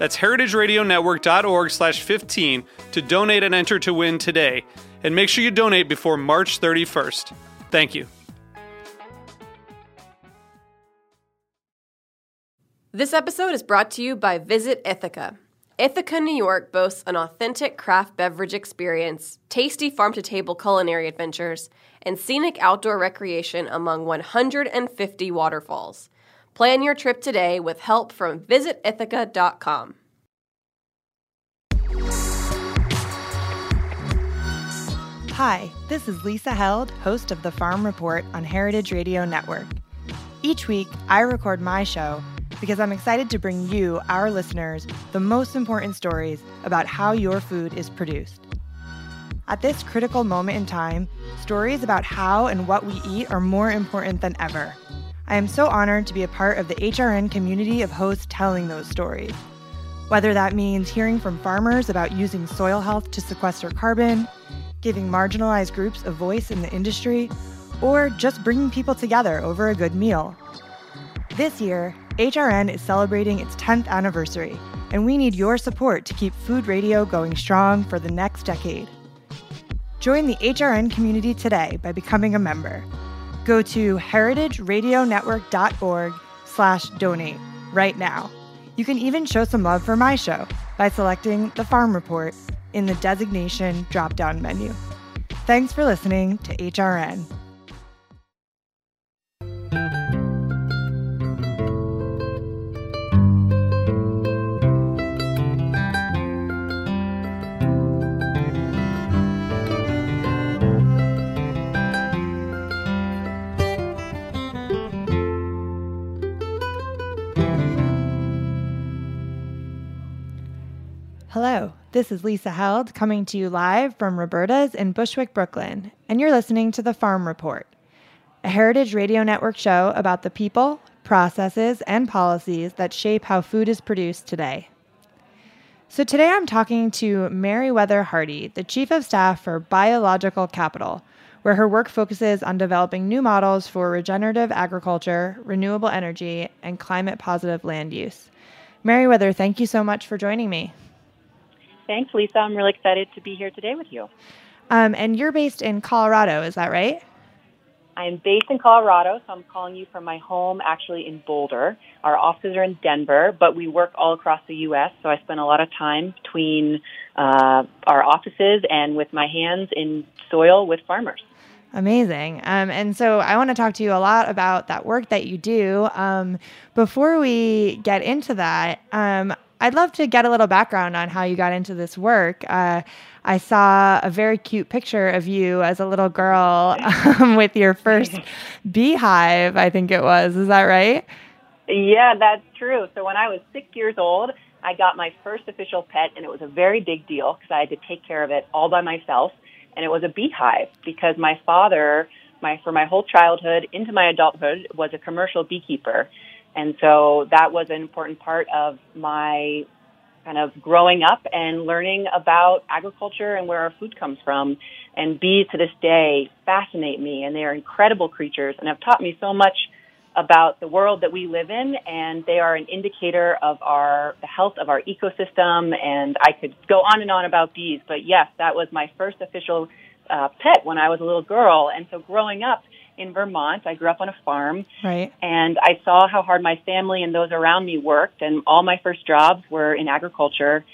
That's heritageradionetwork.org slash 15 to donate and enter to win today. And make sure you donate before March 31st. Thank you. This episode is brought to you by Visit Ithaca. Ithaca, New York boasts an authentic craft beverage experience, tasty farm to table culinary adventures, and scenic outdoor recreation among 150 waterfalls. Plan your trip today with help from visitithaca.com. Hi, this is Lisa Held, host of The Farm Report on Heritage Radio Network. Each week, I record my show because I'm excited to bring you, our listeners, the most important stories about how your food is produced. At this critical moment in time, stories about how and what we eat are more important than ever. I am so honored to be a part of the HRN community of hosts telling those stories. Whether that means hearing from farmers about using soil health to sequester carbon, giving marginalized groups a voice in the industry, or just bringing people together over a good meal. This year, HRN is celebrating its 10th anniversary, and we need your support to keep food radio going strong for the next decade. Join the HRN community today by becoming a member. Go to heritageradionetwork.org slash donate right now. You can even show some love for my show by selecting the Farm Report in the designation drop-down menu. Thanks for listening to HRN. This is Lisa Held coming to you live from Roberta's in Bushwick, Brooklyn, and you're listening to The Farm Report, a Heritage Radio Network show about the people, processes, and policies that shape how food is produced today. So today I'm talking to Meriwether Hardie, the Chief of Staff for Bio-Logical Capital, where her work focuses on developing new models for regenerative agriculture, renewable energy, and climate positive land use. Meriwether, thank you so much for joining me. Thanks, Lisa. I'm really excited to be here today with you. Um, and you're based in Colorado, is that right? I'm based in Colorado, so I'm calling you from my home actually in Boulder. Our offices are in Denver, but we work all across the U.S., so I spend a lot of time between uh, our offices and with my hands in soil with farmers. Amazing. Um, and so I want to talk to you a lot about that work that you do. Um, before we get into that, um, I'd love to get a little background on how you got into this work. Uh, I saw a very cute picture of you as a little girl um, with your first beehive, I think it was. Is that right? Yeah, that's true. So when I was six years old, I got my first official pet, and it was a very big deal because I had to take care of it all by myself. And it was a beehive because my father, my for my whole childhood into my adulthood, was a commercial beekeeper. And so that was an important part of my kind of growing up and learning about agriculture and where our food comes from. And bees to this day fascinate me and they are incredible creatures and have taught me so much about the world that we live in. And they are an indicator of our the health of our ecosystem. And I could go on and on about bees but yes that was my first official uh, pet when I was a little girl. And so growing up in Vermont. I grew up on a farm. Right. And I saw how hard my family and those around me worked, and all my first jobs were in agriculture.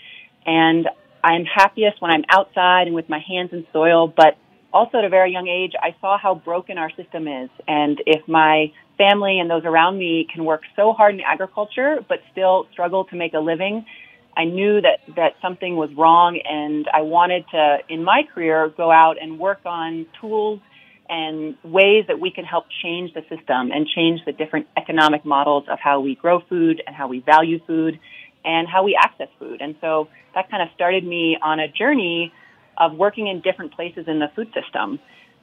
And I'm happiest when I'm outside and with my hands in soil, but also at a very young age, I saw how broken our system is. And if my family and those around me can work so hard in agriculture, but still struggle to make a living, I knew that, that something was wrong. And I wanted to, in my career, go out and work on tools and ways that we can help change the system and change the different economic models of how we grow food and how we value food and how we access food. And so that kind of started me on a journey of working in different places in the food system,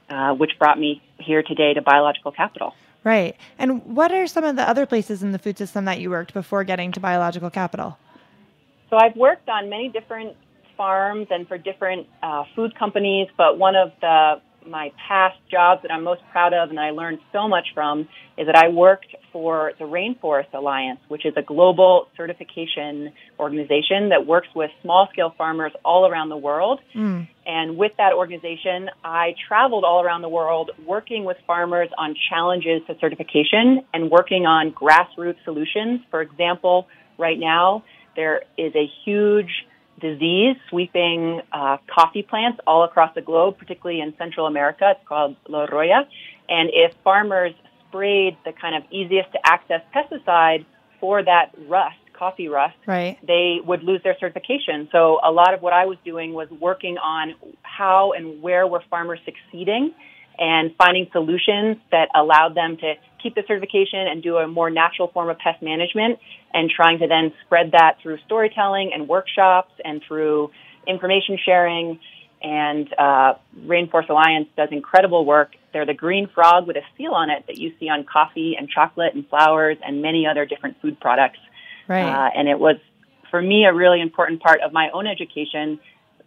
uh, which brought me here today to Bio-Logical Capital. Right. And what are some of the other places in the food system that you worked before getting to Bio-Logical Capital? So I've worked on many different farms and for different uh, food companies, but one of the my past jobs that I'm most proud of and I learned so much from is that I worked for the Rainforest Alliance, which is a global certification organization that works with small scale farmers all around the world. Mm. And with that organization, I traveled all around the world working with farmers on challenges to certification and working on grassroots solutions. For example, right now, there is a huge disease sweeping uh, coffee plants all across the globe, particularly in Central America. It's called La Roya. And if farmers sprayed the kind of easiest to access pesticide for that rust, coffee rust, right. they would lose their certification. So a lot of what I was doing was working on how and where were farmers succeeding and finding solutions that allowed them to keep the certification and do a more natural form of pest management and trying to then spread that through storytelling and workshops and through information sharing. And uh, Rainforest Alliance does incredible work. They're the green frog with a seal on it that you see on coffee and chocolate and flowers and many other different food products. Right. Uh, and it was, for me, a really important part of my own education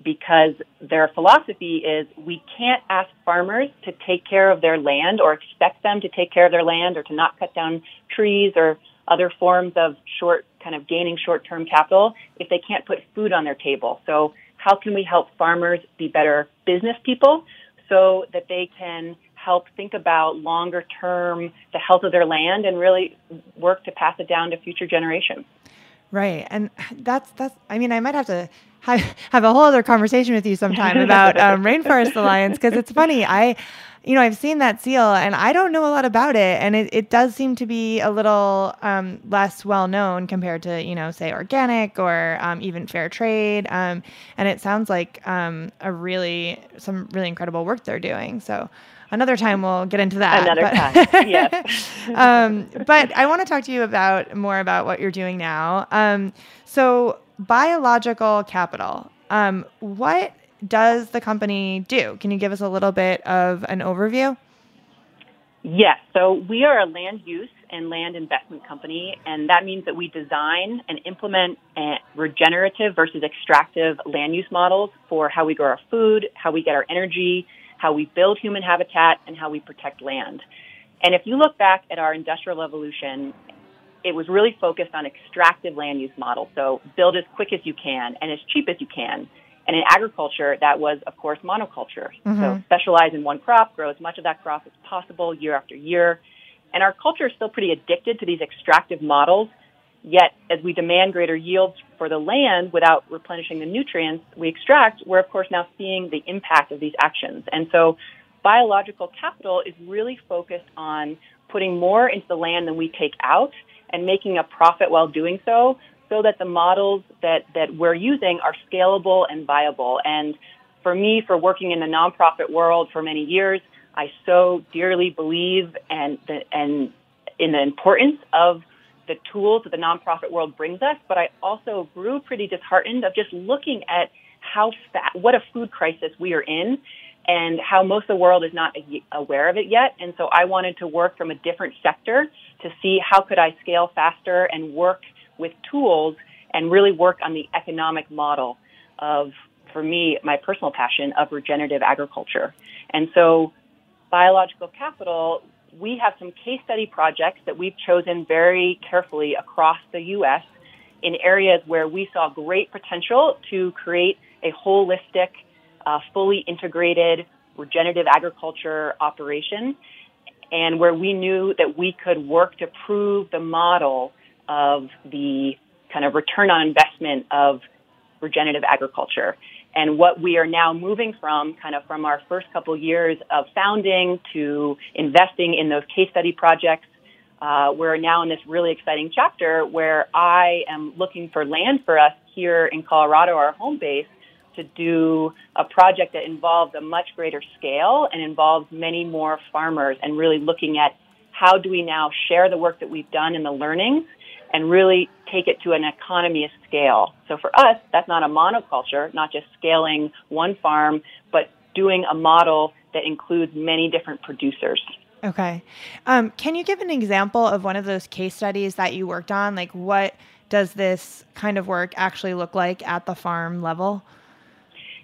because their philosophy is we can't ask farmers to take care of their land or expect them to take care of their land or to not cut down trees or other forms of short kind of gaining short-term capital if they can't put food on their table. So how can we help farmers be better business people so that they can help think about longer term the health of their land and really work to pass it down to future generations. Right. And that's that's I mean I might have to have, have a whole other conversation with you sometime about um, Rainforest Alliance because it's funny. I, you know, I've seen that seal and I don't know a lot about it, and it, it does seem to be a little um, less well known compared to you know, say organic or um, even fair trade. Um, and it sounds like um, a really some really incredible work they're doing. So another time we'll get into that. Another but, time, yes. um, but I want to talk to you about more about what you're doing now. Um, so Bio-Logical Capital. Um, what does the company do? Can you give us a little bit of an overview? Yes. So we are a land use and land investment company, and that means that we design and implement regenerative versus extractive land use models for how we grow our food, how we get our energy, how we build human habitat, and how we protect land. And if you look back at our industrial evolution it was really focused on extractive land use models. So build as quick as you can and as cheap as you can. And in agriculture, that was, of course, monoculture. Mm-hmm. So specialize in one crop, grow as much of that crop as possible year after year. And our culture is still pretty addicted to these extractive models. Yet, as we demand greater yields for the land without replenishing the nutrients we extract, we're, of course, now seeing the impact of these actions. And so, Bio-Logical Capital is really focused on putting more into the land than we take out and making a profit while doing so so that the models that, that we're using are scalable and viable. And for me, for working in the nonprofit world for many years, I so dearly believe and, the, and in the importance of the tools that the nonprofit world brings us, but I also grew pretty disheartened of just looking at how fat, what a food crisis we are in and how most of the world is not aware of it yet. And so I wanted to work from a different sector to see how could I scale faster and work with tools and really work on the economic model of, for me, my personal passion of regenerative agriculture. And so Bio-Logical Capital, we have some case study projects that we've chosen very carefully across the U.S. in areas where we saw great potential to create a holistic uh, fully integrated regenerative agriculture operation and where we knew that we could work to prove the model of the kind of return on investment of regenerative agriculture. And what we are now moving from, kind of from our first couple years of founding to investing in those case study projects, uh, we're now in this really exciting chapter where I am looking for land for us here in Colorado, our home base, to do a project that involves a much greater scale and involves many more farmers and really looking at how do we now share the work that we've done and the learnings and really take it to an economy of scale. So for us, that's not a monoculture, not just scaling one farm, but doing a model that includes many different producers. Okay. Um, can you give an example of one of those case studies that you worked on? Like, what does this kind of work actually look like at the farm level?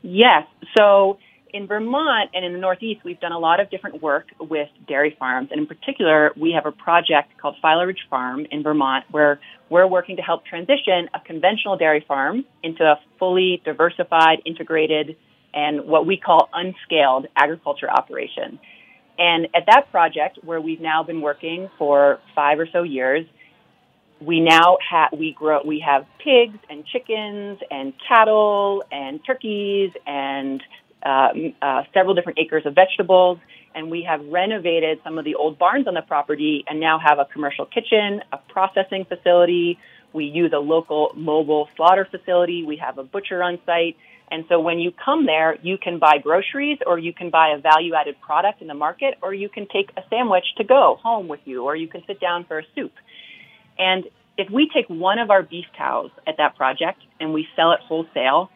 Yes. So in Vermont and in the Northeast, we've done a lot of different work with dairy farms. And in particular, we have a project called Philo Ridge Farm in Vermont where we're working to help transition a conventional dairy farm into a fully diversified, integrated, and what we call unscaled agriculture operation. And at that project, where we've now been working for five or so years, we now have we grow we have pigs and chickens and cattle and turkeys and uh, uh, several different acres of vegetables, and we have renovated some of the old barns on the property and now have a commercial kitchen, a processing facility. We use a local mobile slaughter facility. We have a butcher on site. And so when you come there, you can buy groceries or you can buy a value added product in the market or you can take a sandwich to go home with you or you can sit down for a soup. And if we take one of our beef cows at that project and we sell it wholesale,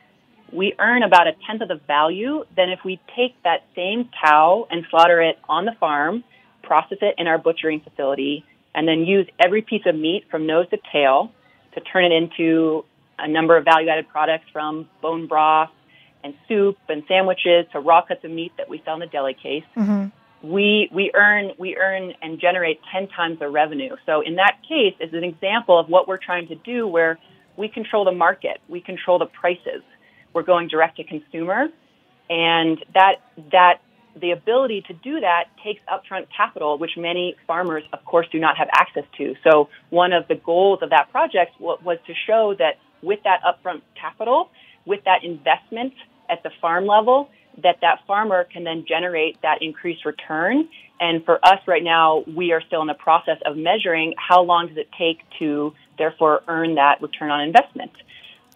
we earn about a tenth of the value than if we take that same cow and slaughter it on the farm, process it in our butchering facility, and then use every piece of meat from nose to tail to turn it into a number of value added products from bone broth and soup and sandwiches to raw cuts of meat that we sell in the deli case. Mm-hmm. We, we earn, we earn and generate 10 times the revenue. So in that case is an example of what we're trying to do where we control the market. We control the prices we're going direct to consumer. And that, that, the ability to do that takes upfront capital, which many farmers, of course, do not have access to. So one of the goals of that project was to show that with that upfront capital, with that investment at the farm level, that that farmer can then generate that increased return. And for us right now, we are still in the process of measuring how long does it take to therefore earn that return on investment.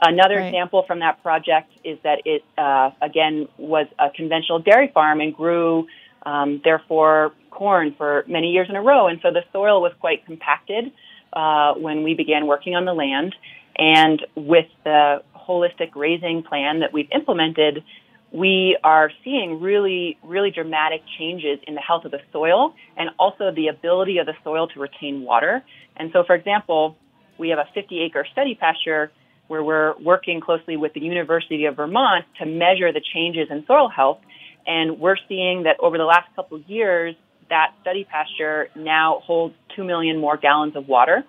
Another right. example from that project is that it, uh, again, was a conventional dairy farm and grew, um, therefore, corn for many years in a row. And so the soil was quite compacted uh, when we began working on the land. And with the holistic raising plan that we've implemented, we are seeing really, really dramatic changes in the health of the soil and also the ability of the soil to retain water. And so, for example, we have a 50 acre study pasture where we're working closely with the University of Vermont to measure the changes in soil health. And we're seeing that over the last couple of years, that study pasture now holds 2 million more gallons of water.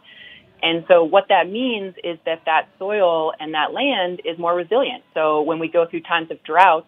And so what that means is that that soil and that land is more resilient. So when we go through times of drought,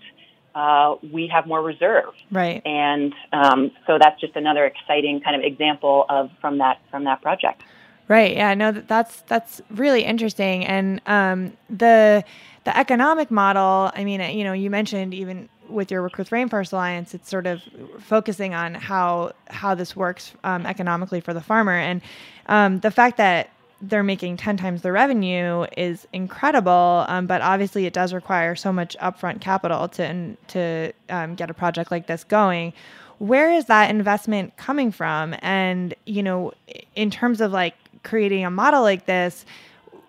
uh, we have more reserve. Right. And um, so that's just another exciting kind of example of from that from that project. Right. Yeah. No, that that's that's really interesting, and um, the the economic model. I mean, you know, you mentioned even with your work with Rainforest Alliance, it's sort of focusing on how how this works um, economically for the farmer, and um, the fact that they're making 10 times the revenue is incredible um, but obviously it does require so much upfront capital to to um, get a project like this going where is that investment coming from and you know in terms of like creating a model like this,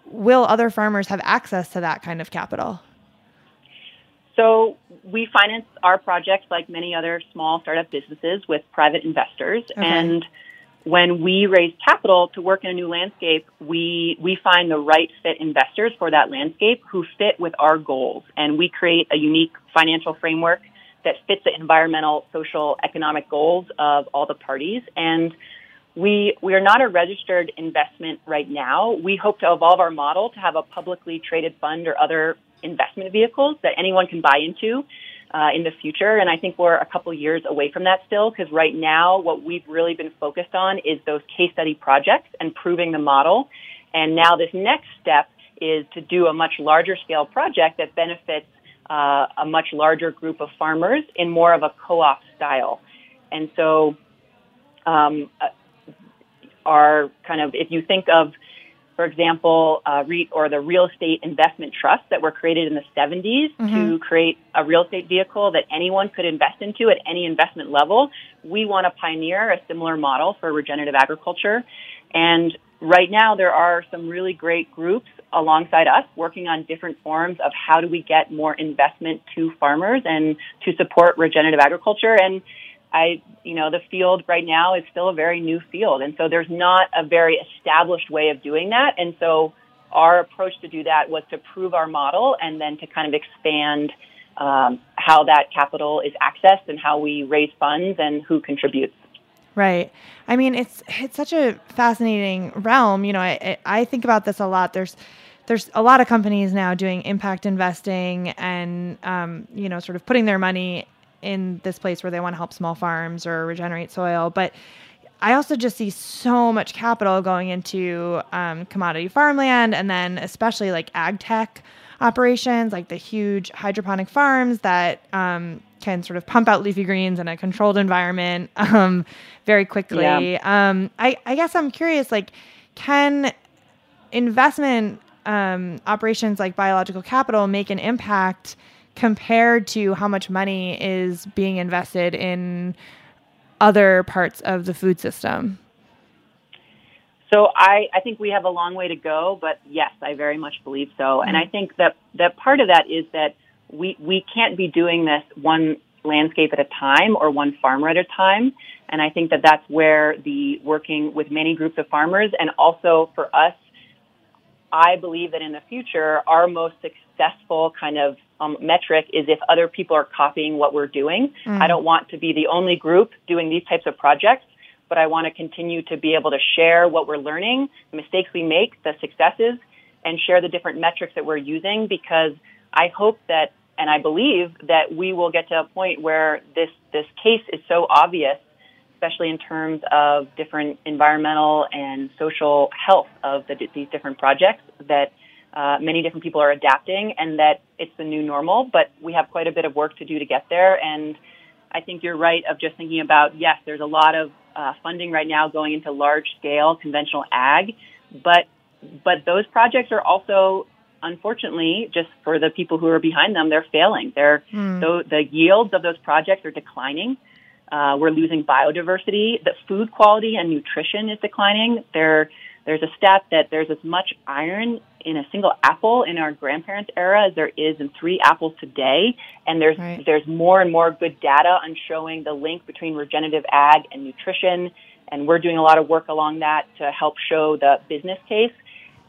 will other farmers have access to that kind of capital? So we finance our projects like many other small startup businesses with private investors. Okay. And when we raise capital to work in a new landscape, we, we find the right fit investors for that landscape who fit with our goals. And we create a unique financial framework that fits the environmental, social, economic goals of all the parties. And we, we are not a registered investment right now. We hope to evolve our model to have a publicly traded fund or other investment vehicles that anyone can buy into uh, in the future. And I think we're a couple years away from that still because right now what we've really been focused on is those case study projects and proving the model. And now this next step is to do a much larger scale project that benefits uh, a much larger group of farmers in more of a co-op style. And so, um, uh, our kind of, if you think of, for example, uh, REIT or the real estate investment trust that were created in the 70s mm-hmm. to create a real estate vehicle that anyone could invest into at any investment level, we want to pioneer a similar model for regenerative agriculture. And right now, there are some really great groups alongside us working on different forms of how do we get more investment to farmers and to support regenerative agriculture. And I, you know, the field right now is still a very new field. And so there's not a very established way of doing that. And so our approach to do that was to prove our model and then to kind of expand um, how that capital is accessed and how we raise funds and who contributes. Right. I mean, it's it's such a fascinating realm. You know, I I think about this a lot. There's there's a lot of companies now doing impact investing and um, you know sort of putting their money in this place where they want to help small farms or regenerate soil, but I also just see so much capital going into um, commodity farmland and then especially like ag tech operations, like the huge hydroponic farms that um, can sort of pump out leafy greens in a controlled environment um, very quickly. Yeah. Um, I, I guess I'm curious, like, can investment um, operations like Bio-Logical Capital make an impact compared to how much money is being invested in other parts of the food system? So I, I think we have a long way to go, but yes, I very much believe so. Mm-hmm. And I think that, that part of that is that we, we can't be doing this one landscape at a time or one farmer at a time. And I think that that's where the working with many groups of farmers and also for us, I believe that in the future, our most successful kind of um, metric is if other people are copying what we're doing. Mm. I don't want to be the only group doing these types of projects, but I want to continue to be able to share what we're learning, the mistakes we make, the successes, and share the different metrics that we're using because I hope that and I believe that we will get to a point where this this case is so obvious, especially in terms of different environmental and social health of the, these different projects, that uh, many different people are adapting, and that it's the new normal. But we have quite a bit of work to do to get there. And I think you're right of just thinking about yes, there's a lot of uh, funding right now going into large scale conventional ag, but but those projects are also unfortunately, just for the people who are behind them, they're failing. They're mm. the, the yields of those projects are declining. Uh, we're losing biodiversity. The food quality and nutrition is declining. There, there's a stat that there's as much iron in a single apple in our grandparents' era as there is in three apples today. And there's right. there's more and more good data on showing the link between regenerative ag and nutrition. And we're doing a lot of work along that to help show the business case.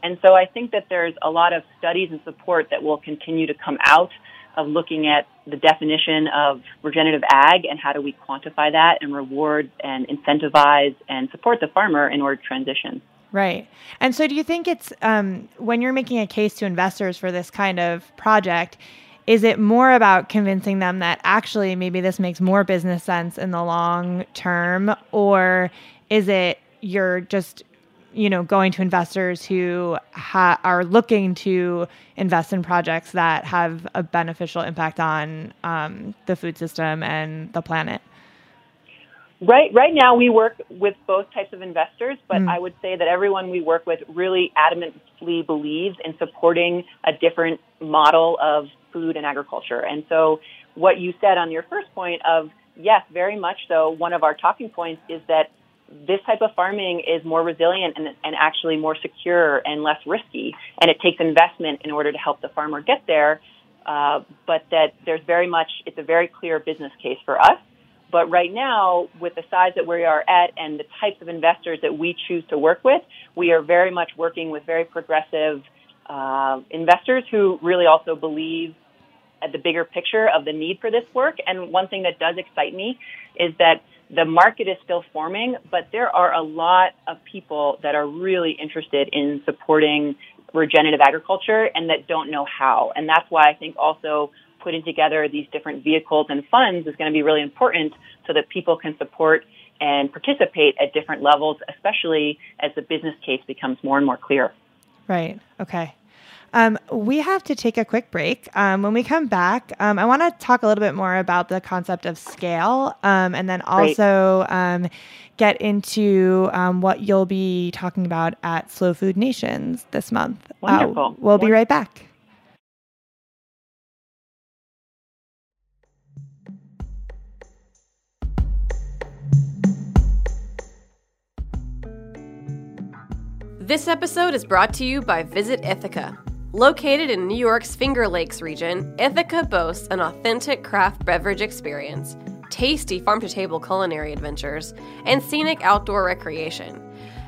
And so I think that there's a lot of studies and support that will continue to come out of looking at the definition of regenerative ag and how do we quantify that and reward and incentivize and support the farmer in order to transition. Right. And so do you think it's um, when you're making a case to investors for this kind of project, is it more about convincing them that actually maybe this makes more business sense in the long term? Or is it you're just you know going to investors who ha- are looking to invest in projects that have a beneficial impact on um, the food system and the planet right right now we work with both types of investors but mm. i would say that everyone we work with really adamantly believes in supporting a different model of food and agriculture and so what you said on your first point of yes very much so one of our talking points is that this type of farming is more resilient and, and actually more secure and less risky. And it takes investment in order to help the farmer get there. Uh, but that there's very much, it's a very clear business case for us. But right now, with the size that we are at and the types of investors that we choose to work with, we are very much working with very progressive uh, investors who really also believe at the bigger picture of the need for this work. And one thing that does excite me is that the market is still forming, but there are a lot of people that are really interested in supporting regenerative agriculture and that don't know how. And that's why I think also putting together these different vehicles and funds is going to be really important so that people can support and participate at different levels, especially as the business case becomes more and more clear. Right. Okay. Um, we have to take a quick break. Um, when we come back, um, I want to talk a little bit more about the concept of scale um, and then also um, get into um, what you'll be talking about at Slow Food Nations this month. Uh, Wonderful. Uh, we'll be right back. This episode is brought to you by Visit Ithaca. Located in New York's Finger Lakes region, Ithaca boasts an authentic craft beverage experience, tasty farm to table culinary adventures, and scenic outdoor recreation.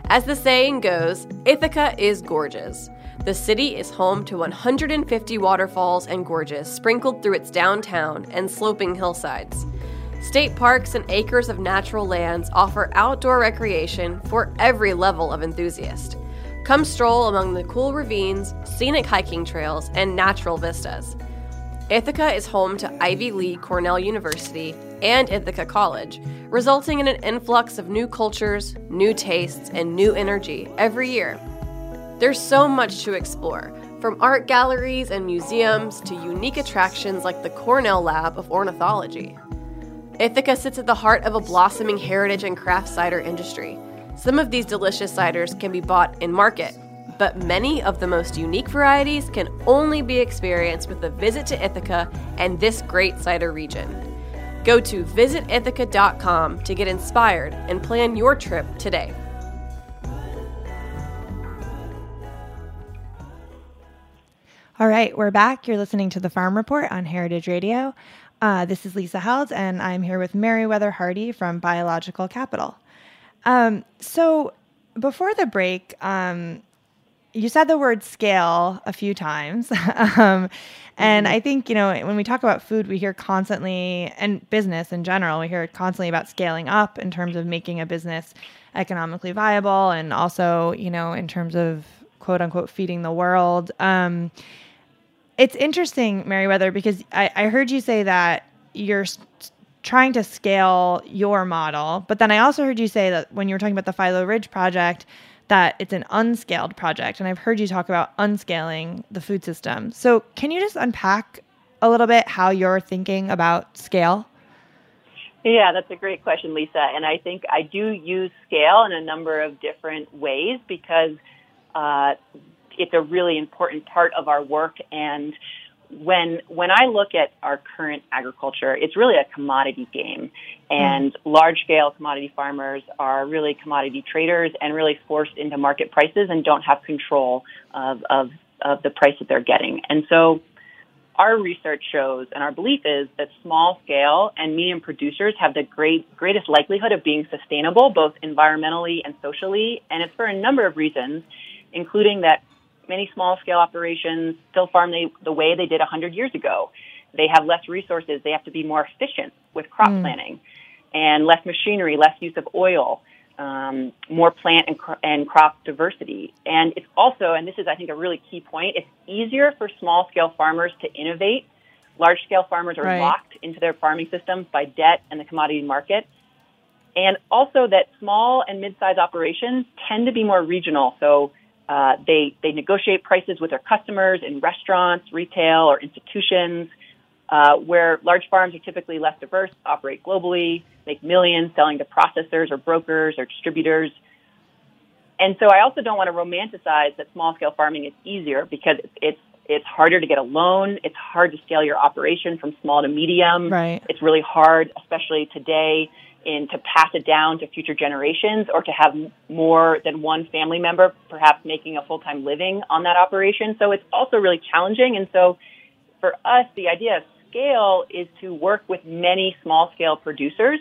As the saying goes, Ithaca is gorgeous. The city is home to 150 waterfalls and gorges sprinkled through its downtown and sloping hillsides. State parks and acres of natural lands offer outdoor recreation for every level of enthusiast. Come stroll among the cool ravines, scenic hiking trails, and natural vistas. Ithaca is home to Ivy League Cornell University and Ithaca College, resulting in an influx of new cultures, new tastes, and new energy every year. There's so much to explore, from art galleries and museums to unique attractions like the Cornell Lab of Ornithology. Ithaca sits at the heart of a blossoming heritage and craft cider industry some of these delicious ciders can be bought in market, but many of the most unique varieties can only be experienced with a visit to Ithaca and this great cider region. Go to visitithaca.com to get inspired and plan your trip today. All right, we're back. You're listening to the Farm Report on Heritage Radio. Uh, this is Lisa Held, and I'm here with Meriwether Hardie from Bio-Logical Capital. Um, so before the break, um, you said the word scale a few times. um, and mm-hmm. I think, you know, when we talk about food, we hear constantly, and business in general, we hear constantly about scaling up in terms of making a business economically viable and also, you know, in terms of quote unquote feeding the world. Um, it's interesting, Meriwether, because I, I heard you say that you're trying to scale your model. But then I also heard you say that when you were talking about the Philo Ridge project, that it's an unscaled project. And I've heard you talk about unscaling the food system. So can you just unpack a little bit how you're thinking about scale? Yeah, that's a great question, Lisa. And I think I do use scale in a number of different ways because uh, it's a really important part of our work. And when when I look at our current agriculture, it's really a commodity game, and mm. large scale commodity farmers are really commodity traders and really forced into market prices and don't have control of of, of the price that they're getting. And so, our research shows, and our belief is that small scale and medium producers have the great greatest likelihood of being sustainable, both environmentally and socially, and it's for a number of reasons, including that many small scale operations still farm they, the way they did 100 years ago. They have less resources. They have to be more efficient with crop mm. planting and less machinery, less use of oil, um, more plant and, cr- and crop diversity. And it's also, and this is, I think, a really key point, it's easier for small scale farmers to innovate. Large scale farmers are right. locked into their farming systems by debt and the commodity market. And also that small and mid-sized operations tend to be more regional. So uh, they they negotiate prices with their customers in restaurants, retail, or institutions. Uh, where large farms are typically less diverse, operate globally, make millions selling to processors or brokers or distributors. And so I also don't want to romanticize that small scale farming is easier because it's it's harder to get a loan. It's hard to scale your operation from small to medium. Right. It's really hard, especially today, in to pass it down to future generations or to have more than one family member perhaps making a full-time living on that operation. So it's also really challenging. And so for us, the idea of scale is to work with many small scale producers.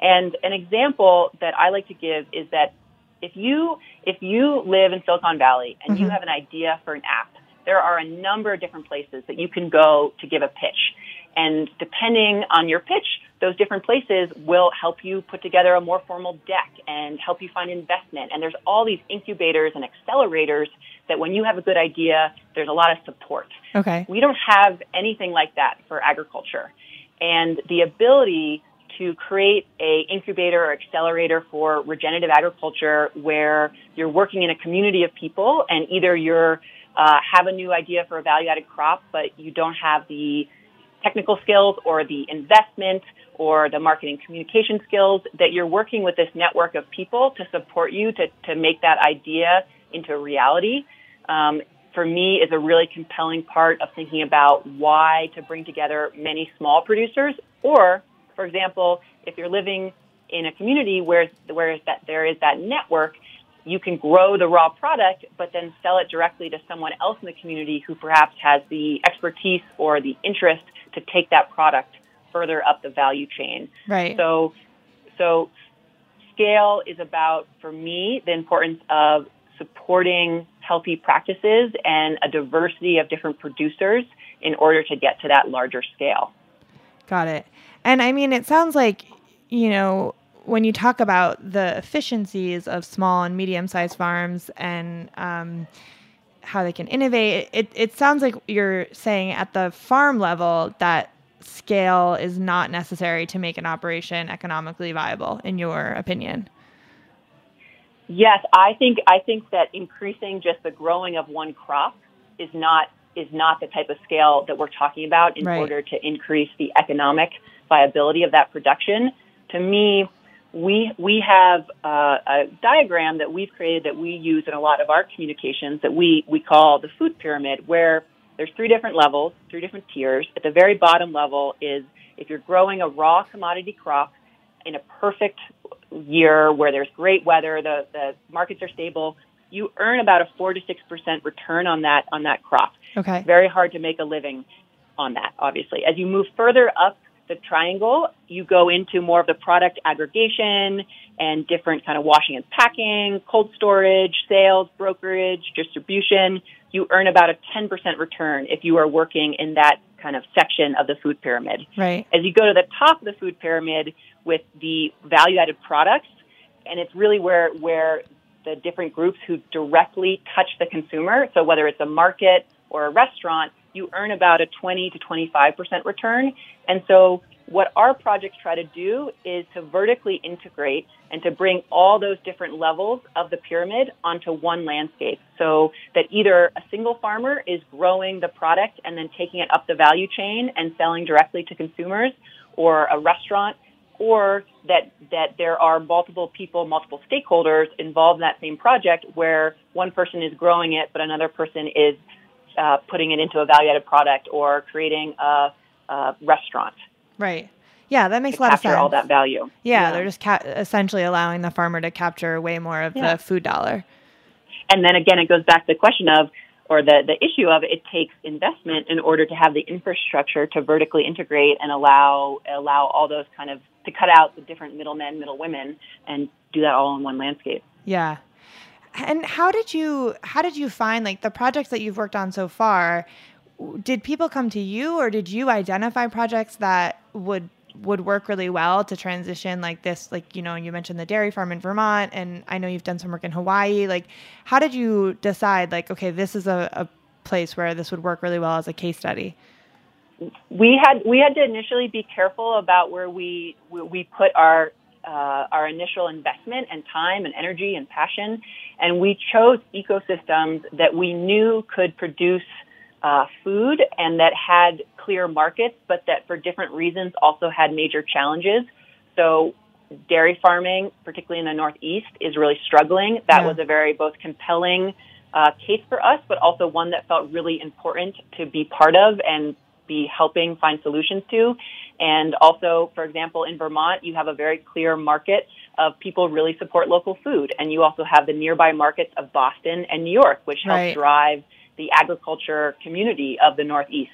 And an example that I like to give is that if you, if you live in Silicon Valley and mm-hmm. you have an idea for an app, there are a number of different places that you can go to give a pitch. And depending on your pitch, those different places will help you put together a more formal deck and help you find investment. And there's all these incubators and accelerators that when you have a good idea, there's a lot of support. Okay. We don't have anything like that for agriculture. And the ability to create a incubator or accelerator for regenerative agriculture where you're working in a community of people and either you're uh, have a new idea for a value added crop, but you don't have the technical skills or the investment or the marketing communication skills, that you're working with this network of people to support you to, to make that idea into reality. Um, for me is a really compelling part of thinking about why to bring together many small producers or for example if you're living in a community where where that there is that network you can grow the raw product, but then sell it directly to someone else in the community who perhaps has the expertise or the interest to take that product further up the value chain. Right. So, so scale is about, for me, the importance of supporting healthy practices and a diversity of different producers in order to get to that larger scale. Got it. And I mean, it sounds like, you know, when you talk about the efficiencies of small and medium sized farms and um, how they can innovate, it, it sounds like you're saying at the farm level that scale is not necessary to make an operation economically viable, in your opinion. Yes, I think I think that increasing just the growing of one crop is not is not the type of scale that we're talking about in right. order to increase the economic viability of that production. To me, we we have uh, a diagram that we've created that we use in a lot of our communications that we we call the food pyramid, where there's three different levels, three different tiers. At the very bottom level is if you're growing a raw commodity crop in a perfect year where there's great weather, the the markets are stable, you earn about a four to six percent return on that on that crop. Okay. Very hard to make a living on that, obviously. As you move further up the triangle, you go into more of the product aggregation and different kind of washing and packing, cold storage, sales, brokerage, distribution. You earn about a 10% return if you are working in that kind of section of the food pyramid. Right. As you go to the top of the food pyramid with the value added products, and it's really where, where the different groups who directly touch the consumer, so whether it's a market or a restaurant, you earn about a 20 to 25% return. And so what our projects try to do is to vertically integrate and to bring all those different levels of the pyramid onto one landscape so that either a single farmer is growing the product and then taking it up the value chain and selling directly to consumers or a restaurant or that that there are multiple people, multiple stakeholders involved in that same project where one person is growing it but another person is uh, putting it into a value-added product or creating a, a restaurant. Right. Yeah, that makes a lot of sense. all that value. Yeah, yeah. they're just ca- essentially allowing the farmer to capture way more of yeah. the food dollar. And then again, it goes back to the question of, or the, the issue of it takes investment in order to have the infrastructure to vertically integrate and allow allow all those kind of to cut out the different middlemen, middle women, and do that all in one landscape. Yeah, and how did you how did you find like the projects that you've worked on so far? Did people come to you, or did you identify projects that would would work really well to transition like this? Like you know, you mentioned the dairy farm in Vermont, and I know you've done some work in Hawaii. Like, how did you decide like okay, this is a, a place where this would work really well as a case study? we had we had to initially be careful about where we we put our uh, our initial investment and time and energy and passion, and we chose ecosystems that we knew could produce uh, food and that had clear markets, but that for different reasons also had major challenges. So dairy farming, particularly in the Northeast, is really struggling. That yeah. was a very both compelling uh, case for us, but also one that felt really important to be part of and be helping find solutions to. And also, for example, in Vermont, you have a very clear market of people really support local food. And you also have the nearby markets of Boston and New York, which help right. drive the agriculture community of the Northeast.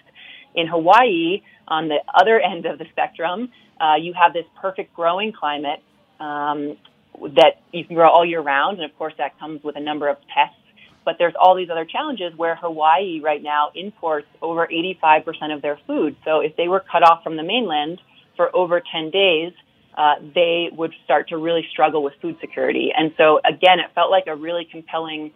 In Hawaii, on the other end of the spectrum, uh, you have this perfect growing climate um, that you can grow all year round. And of course, that comes with a number of pests but there's all these other challenges where Hawaii right now imports over 85% of their food. So if they were cut off from the mainland for over 10 days, uh, they would start to really struggle with food security. And so again, it felt like a really compelling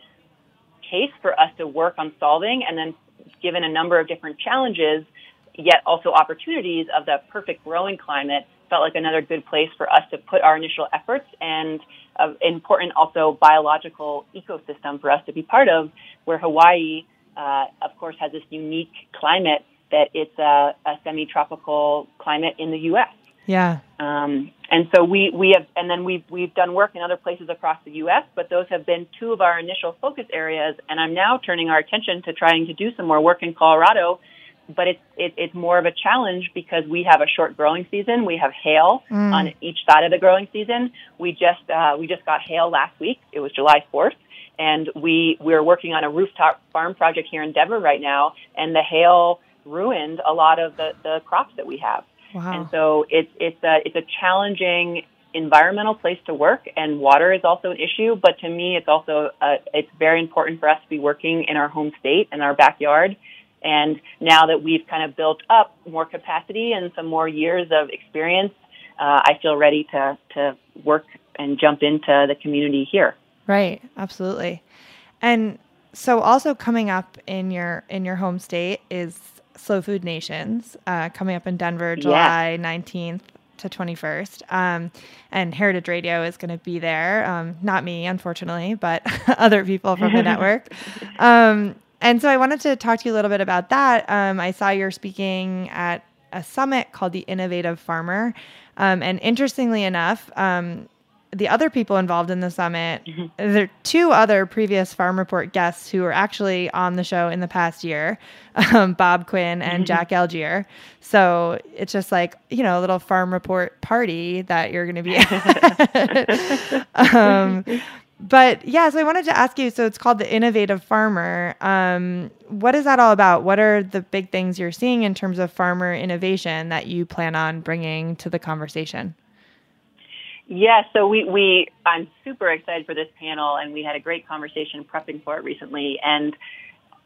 case for us to work on solving. And then given a number of different challenges, yet also opportunities of the perfect growing climate, felt like another good place for us to put our initial efforts and uh, important also biological ecosystem for us to be part of, where Hawaii uh, of course, has this unique climate that it's a, a semi-tropical climate in the U.S. Yeah. Um, and so we, we have, and then we've, we've done work in other places across the U.S., but those have been two of our initial focus areas. And I'm now turning our attention to trying to do some more work in Colorado. But it's, it, it's more of a challenge because we have a short growing season. We have hail mm. on each side of the growing season. We just, uh, we just got hail last week. It was July 4th. And we, we're working on a rooftop farm project here in Denver right now. And the hail ruined a lot of the, the crops that we have. Wow. And so it's it's a it's a challenging environmental place to work, and water is also an issue. But to me, it's also a, it's very important for us to be working in our home state and our backyard. And now that we've kind of built up more capacity and some more years of experience, uh, I feel ready to to work and jump into the community here. Right, absolutely. And so also coming up in your in your home state is Slow Food Nations uh, coming up in Denver, July yeah. 19th to 21st. Um, and Heritage Radio is going to be there. Um, not me, unfortunately, but other people from the network. Um, and so I wanted to talk to you a little bit about that. Um, I saw you're speaking at a summit called the Innovative Farmer. Um, and interestingly enough, um, the other people involved in the summit, mm-hmm. there are two other previous Farm Report guests who were actually on the show in the past year, um, Bob Quinn and mm-hmm. Jack Algiere. So it's just like, you know, a little Farm Report party that you're going to be at. but yeah, so I wanted to ask you so it's called the Innovative Farmer. Um, what is that all about? What are the big things you're seeing in terms of farmer innovation that you plan on bringing to the conversation? Yeah, so we, we I'm super excited for this panel, and we had a great conversation prepping for it recently. And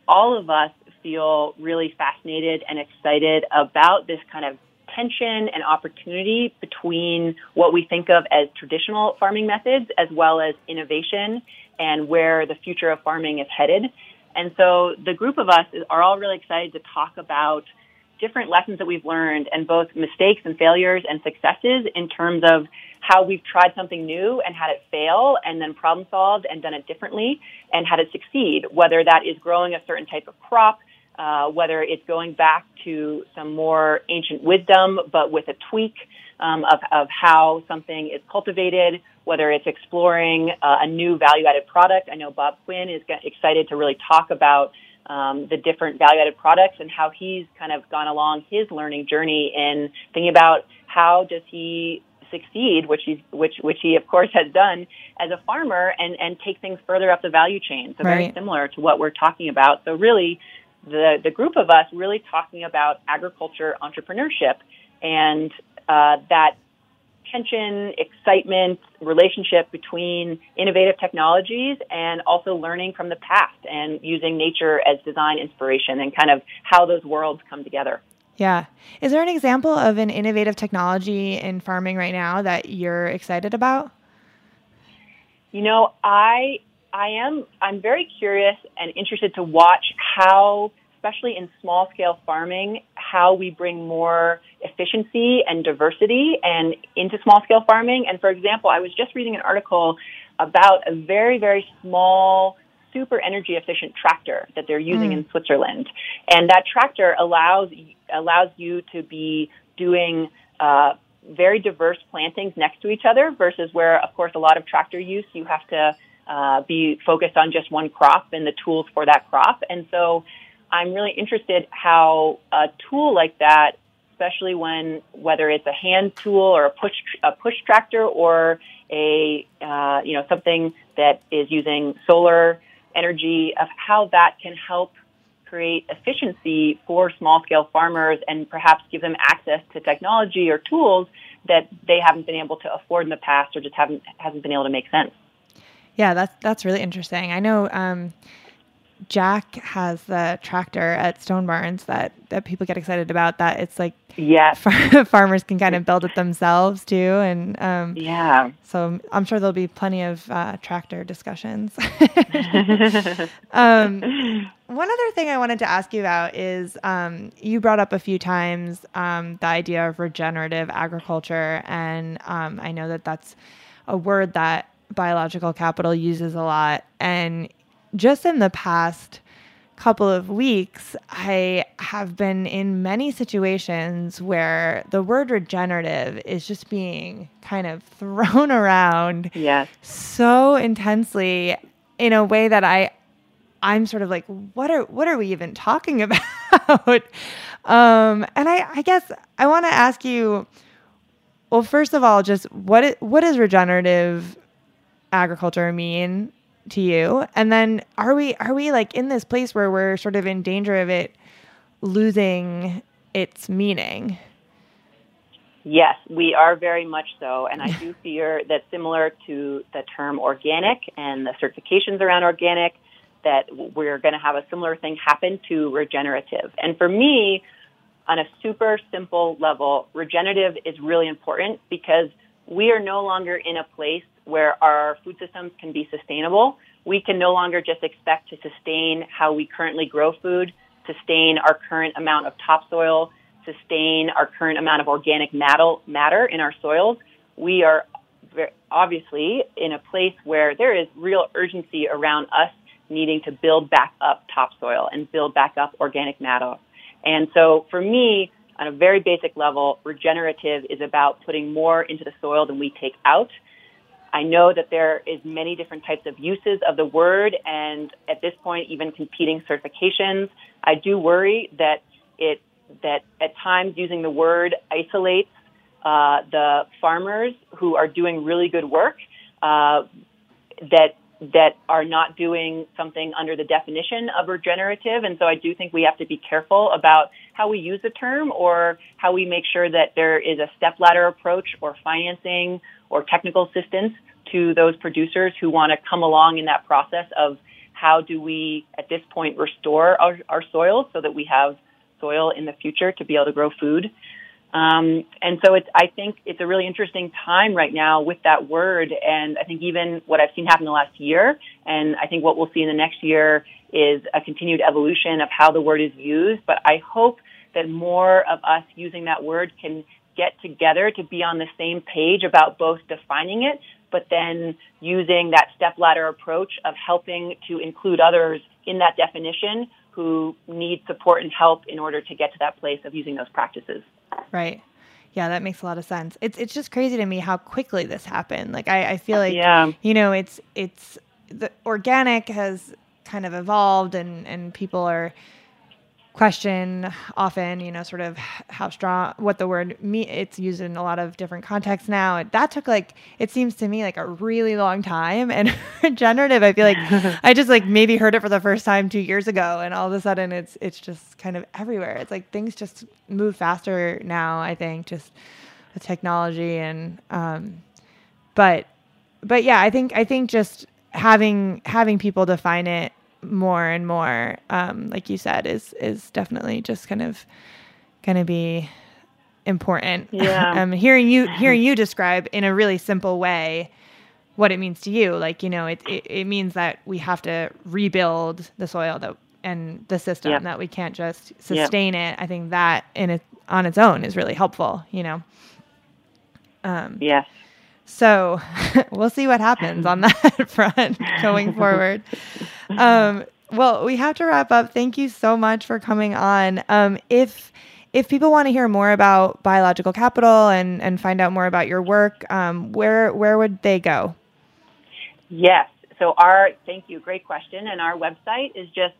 all of us feel really fascinated and excited about this kind of tension and opportunity between what we think of as traditional farming methods as well as innovation and where the future of farming is headed. And so the group of us are all really excited to talk about different lessons that we've learned and both mistakes and failures and successes in terms of how we've tried something new and had it fail and then problem solved and done it differently and had it succeed, whether that is growing a certain type of crop, uh, whether it's going back to some more ancient wisdom but with a tweak um, of, of how something is cultivated, whether it's exploring uh, a new value added product. I know Bob Quinn is excited to really talk about um, the different value added products and how he's kind of gone along his learning journey in thinking about how does he succeed, which he which which he of course has done as a farmer, and and take things further up the value chain. So right. very similar to what we're talking about. So really, the the group of us really talking about agriculture entrepreneurship and uh, that tension, excitement, relationship between innovative technologies and also learning from the past and using nature as design inspiration and kind of how those worlds come together. Yeah. Is there an example of an innovative technology in farming right now that you're excited about? You know, I I am I'm very curious and interested to watch how especially in small scale farming how we bring more efficiency and diversity and into small scale farming and for example, I was just reading an article about a very very small super energy efficient tractor that they're using mm. in Switzerland. And that tractor allows allows you to be doing uh, very diverse plantings next to each other versus where, of course, a lot of tractor use, you have to uh, be focused on just one crop and the tools for that crop. And so I'm really interested how a tool like that, especially when whether it's a hand tool or a push a push tractor or a uh, you know something that is using solar energy, of how that can help create efficiency for small scale farmers and perhaps give them access to technology or tools that they haven't been able to afford in the past or just haven't hasn't been able to make sense. Yeah, that's that's really interesting. I know um, Jack has the tractor at Stone Barns that that people get excited about. That it's like yeah, farmers can kind of build it themselves too, and um, yeah. So I'm sure there'll be plenty of uh, tractor discussions. um, one other thing I wanted to ask you about is um, you brought up a few times um, the idea of regenerative agriculture, and um, I know that that's a word that Bio-Logical Capital uses a lot, and just in the past couple of weeks, I have been in many situations where the word regenerative is just being kind of thrown around yes. so intensely in a way that I I'm sort of like, what are what are we even talking about? um, and I, I guess I want to ask you, well, first of all, just what is, what does regenerative agriculture mean to you? And then are we are we like in this place where we're sort of in danger of it losing its meaning? Yes, we are very much so. And I do fear that similar to the term organic and the certifications around organic, that we're going to have a similar thing happen to regenerative. And for me, on a super simple level, regenerative is really important because we are no longer in a place where our food systems can be sustainable. We can no longer just expect to sustain how we currently grow food, sustain our current amount of topsoil, sustain our current amount of organic matter in our soils. We are obviously in a place where there is real urgency around us needing to build back up topsoil and build back up organic matter. And so for me, on a very basic level, regenerative is about putting more into the soil than we take out. I know that there is many different types of uses of the word and at this point even competing certifications. I do worry that it that at times using the word isolates uh, the farmers who are doing really good work uh, that that are not doing something under the definition of regenerative. And so I do think we have to be careful about how we use the term or how we make sure that there is a step ladder approach or financing or technical assistance to those producers who want to come along in that process of how do we at this point restore our, our soil so that we have soil in the future to be able to grow food. Um, and so it's, I think it's a really interesting time right now with that word. And I think even what I've seen happen the last year, and I think what we'll see in the next year is a continued evolution of how the word is used. But I hope that more of us using that word can get together to be on the same page about both defining it, but then using that step ladder approach of helping to include others in that definition who need support and help in order to get to that place of using those practices. Right. Yeah, that makes a lot of sense. It's it's just crazy to me how quickly this happened. Like I, I feel like yeah. you know, it's it's the organic has kind of evolved and and people are question often, you know, sort of how strong, what the word me, it's used in a lot of different contexts now. That took like, it seems to me like a really long time. And generative, I feel like I just like maybe heard it for the first time two years ago. And all of a sudden it's, it's just kind of everywhere. It's like things just move faster now, I think, just with technology and, um, but, but yeah, I think, I think just having, having people define it more and more, um, like you said, is is definitely just kind of going to be important. Yeah. um, hearing you hearing you describe in a really simple way what it means to you, like you know, it it, it means that we have to rebuild the soil that and the system yeah. that we can't just sustain yeah. it. I think that in it on its own is really helpful. You know. Um, yes. So we'll see what happens on that front going forward. Um, well, we have to wrap up. Thank you so much for coming on. Um, if if people want to hear more about Bio-Logical Capital and, and find out more about your work, um, where where would they go? Yes. So our thank you, great question. And our website is just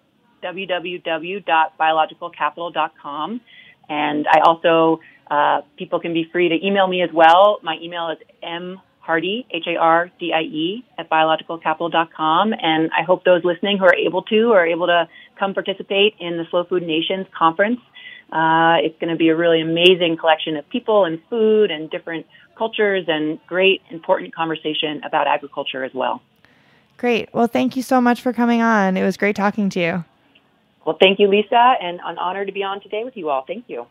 www.biologicalcapital.com. And I also uh, people can be free to email me as well. My email is m Hardie, H-A-R-D-I-E, at biologicalcapital.com. And I hope those listening who are able to are able to come participate in the Slow Food Nations conference. Uh, it's going to be a really amazing collection of people and food and different cultures and great, important conversation about agriculture as well. Great. Well, thank you so much for coming on. It was great talking to you. Well, thank you, Lisa, and an honor to be on today with you all. Thank you.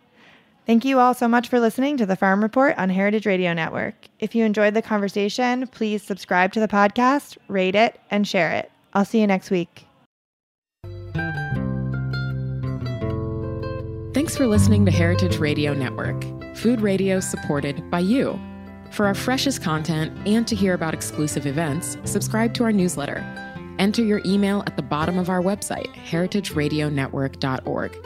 Thank you all so much for listening to the Farm Report on Heritage Radio Network. If you enjoyed the conversation, please subscribe to the podcast, rate it, and share it. I'll see you next week. Thanks for listening to Heritage Radio Network, food radio supported by you. For our freshest content and to hear about exclusive events, subscribe to our newsletter Enter your email at the bottom of our website, heritageradionetwork.org.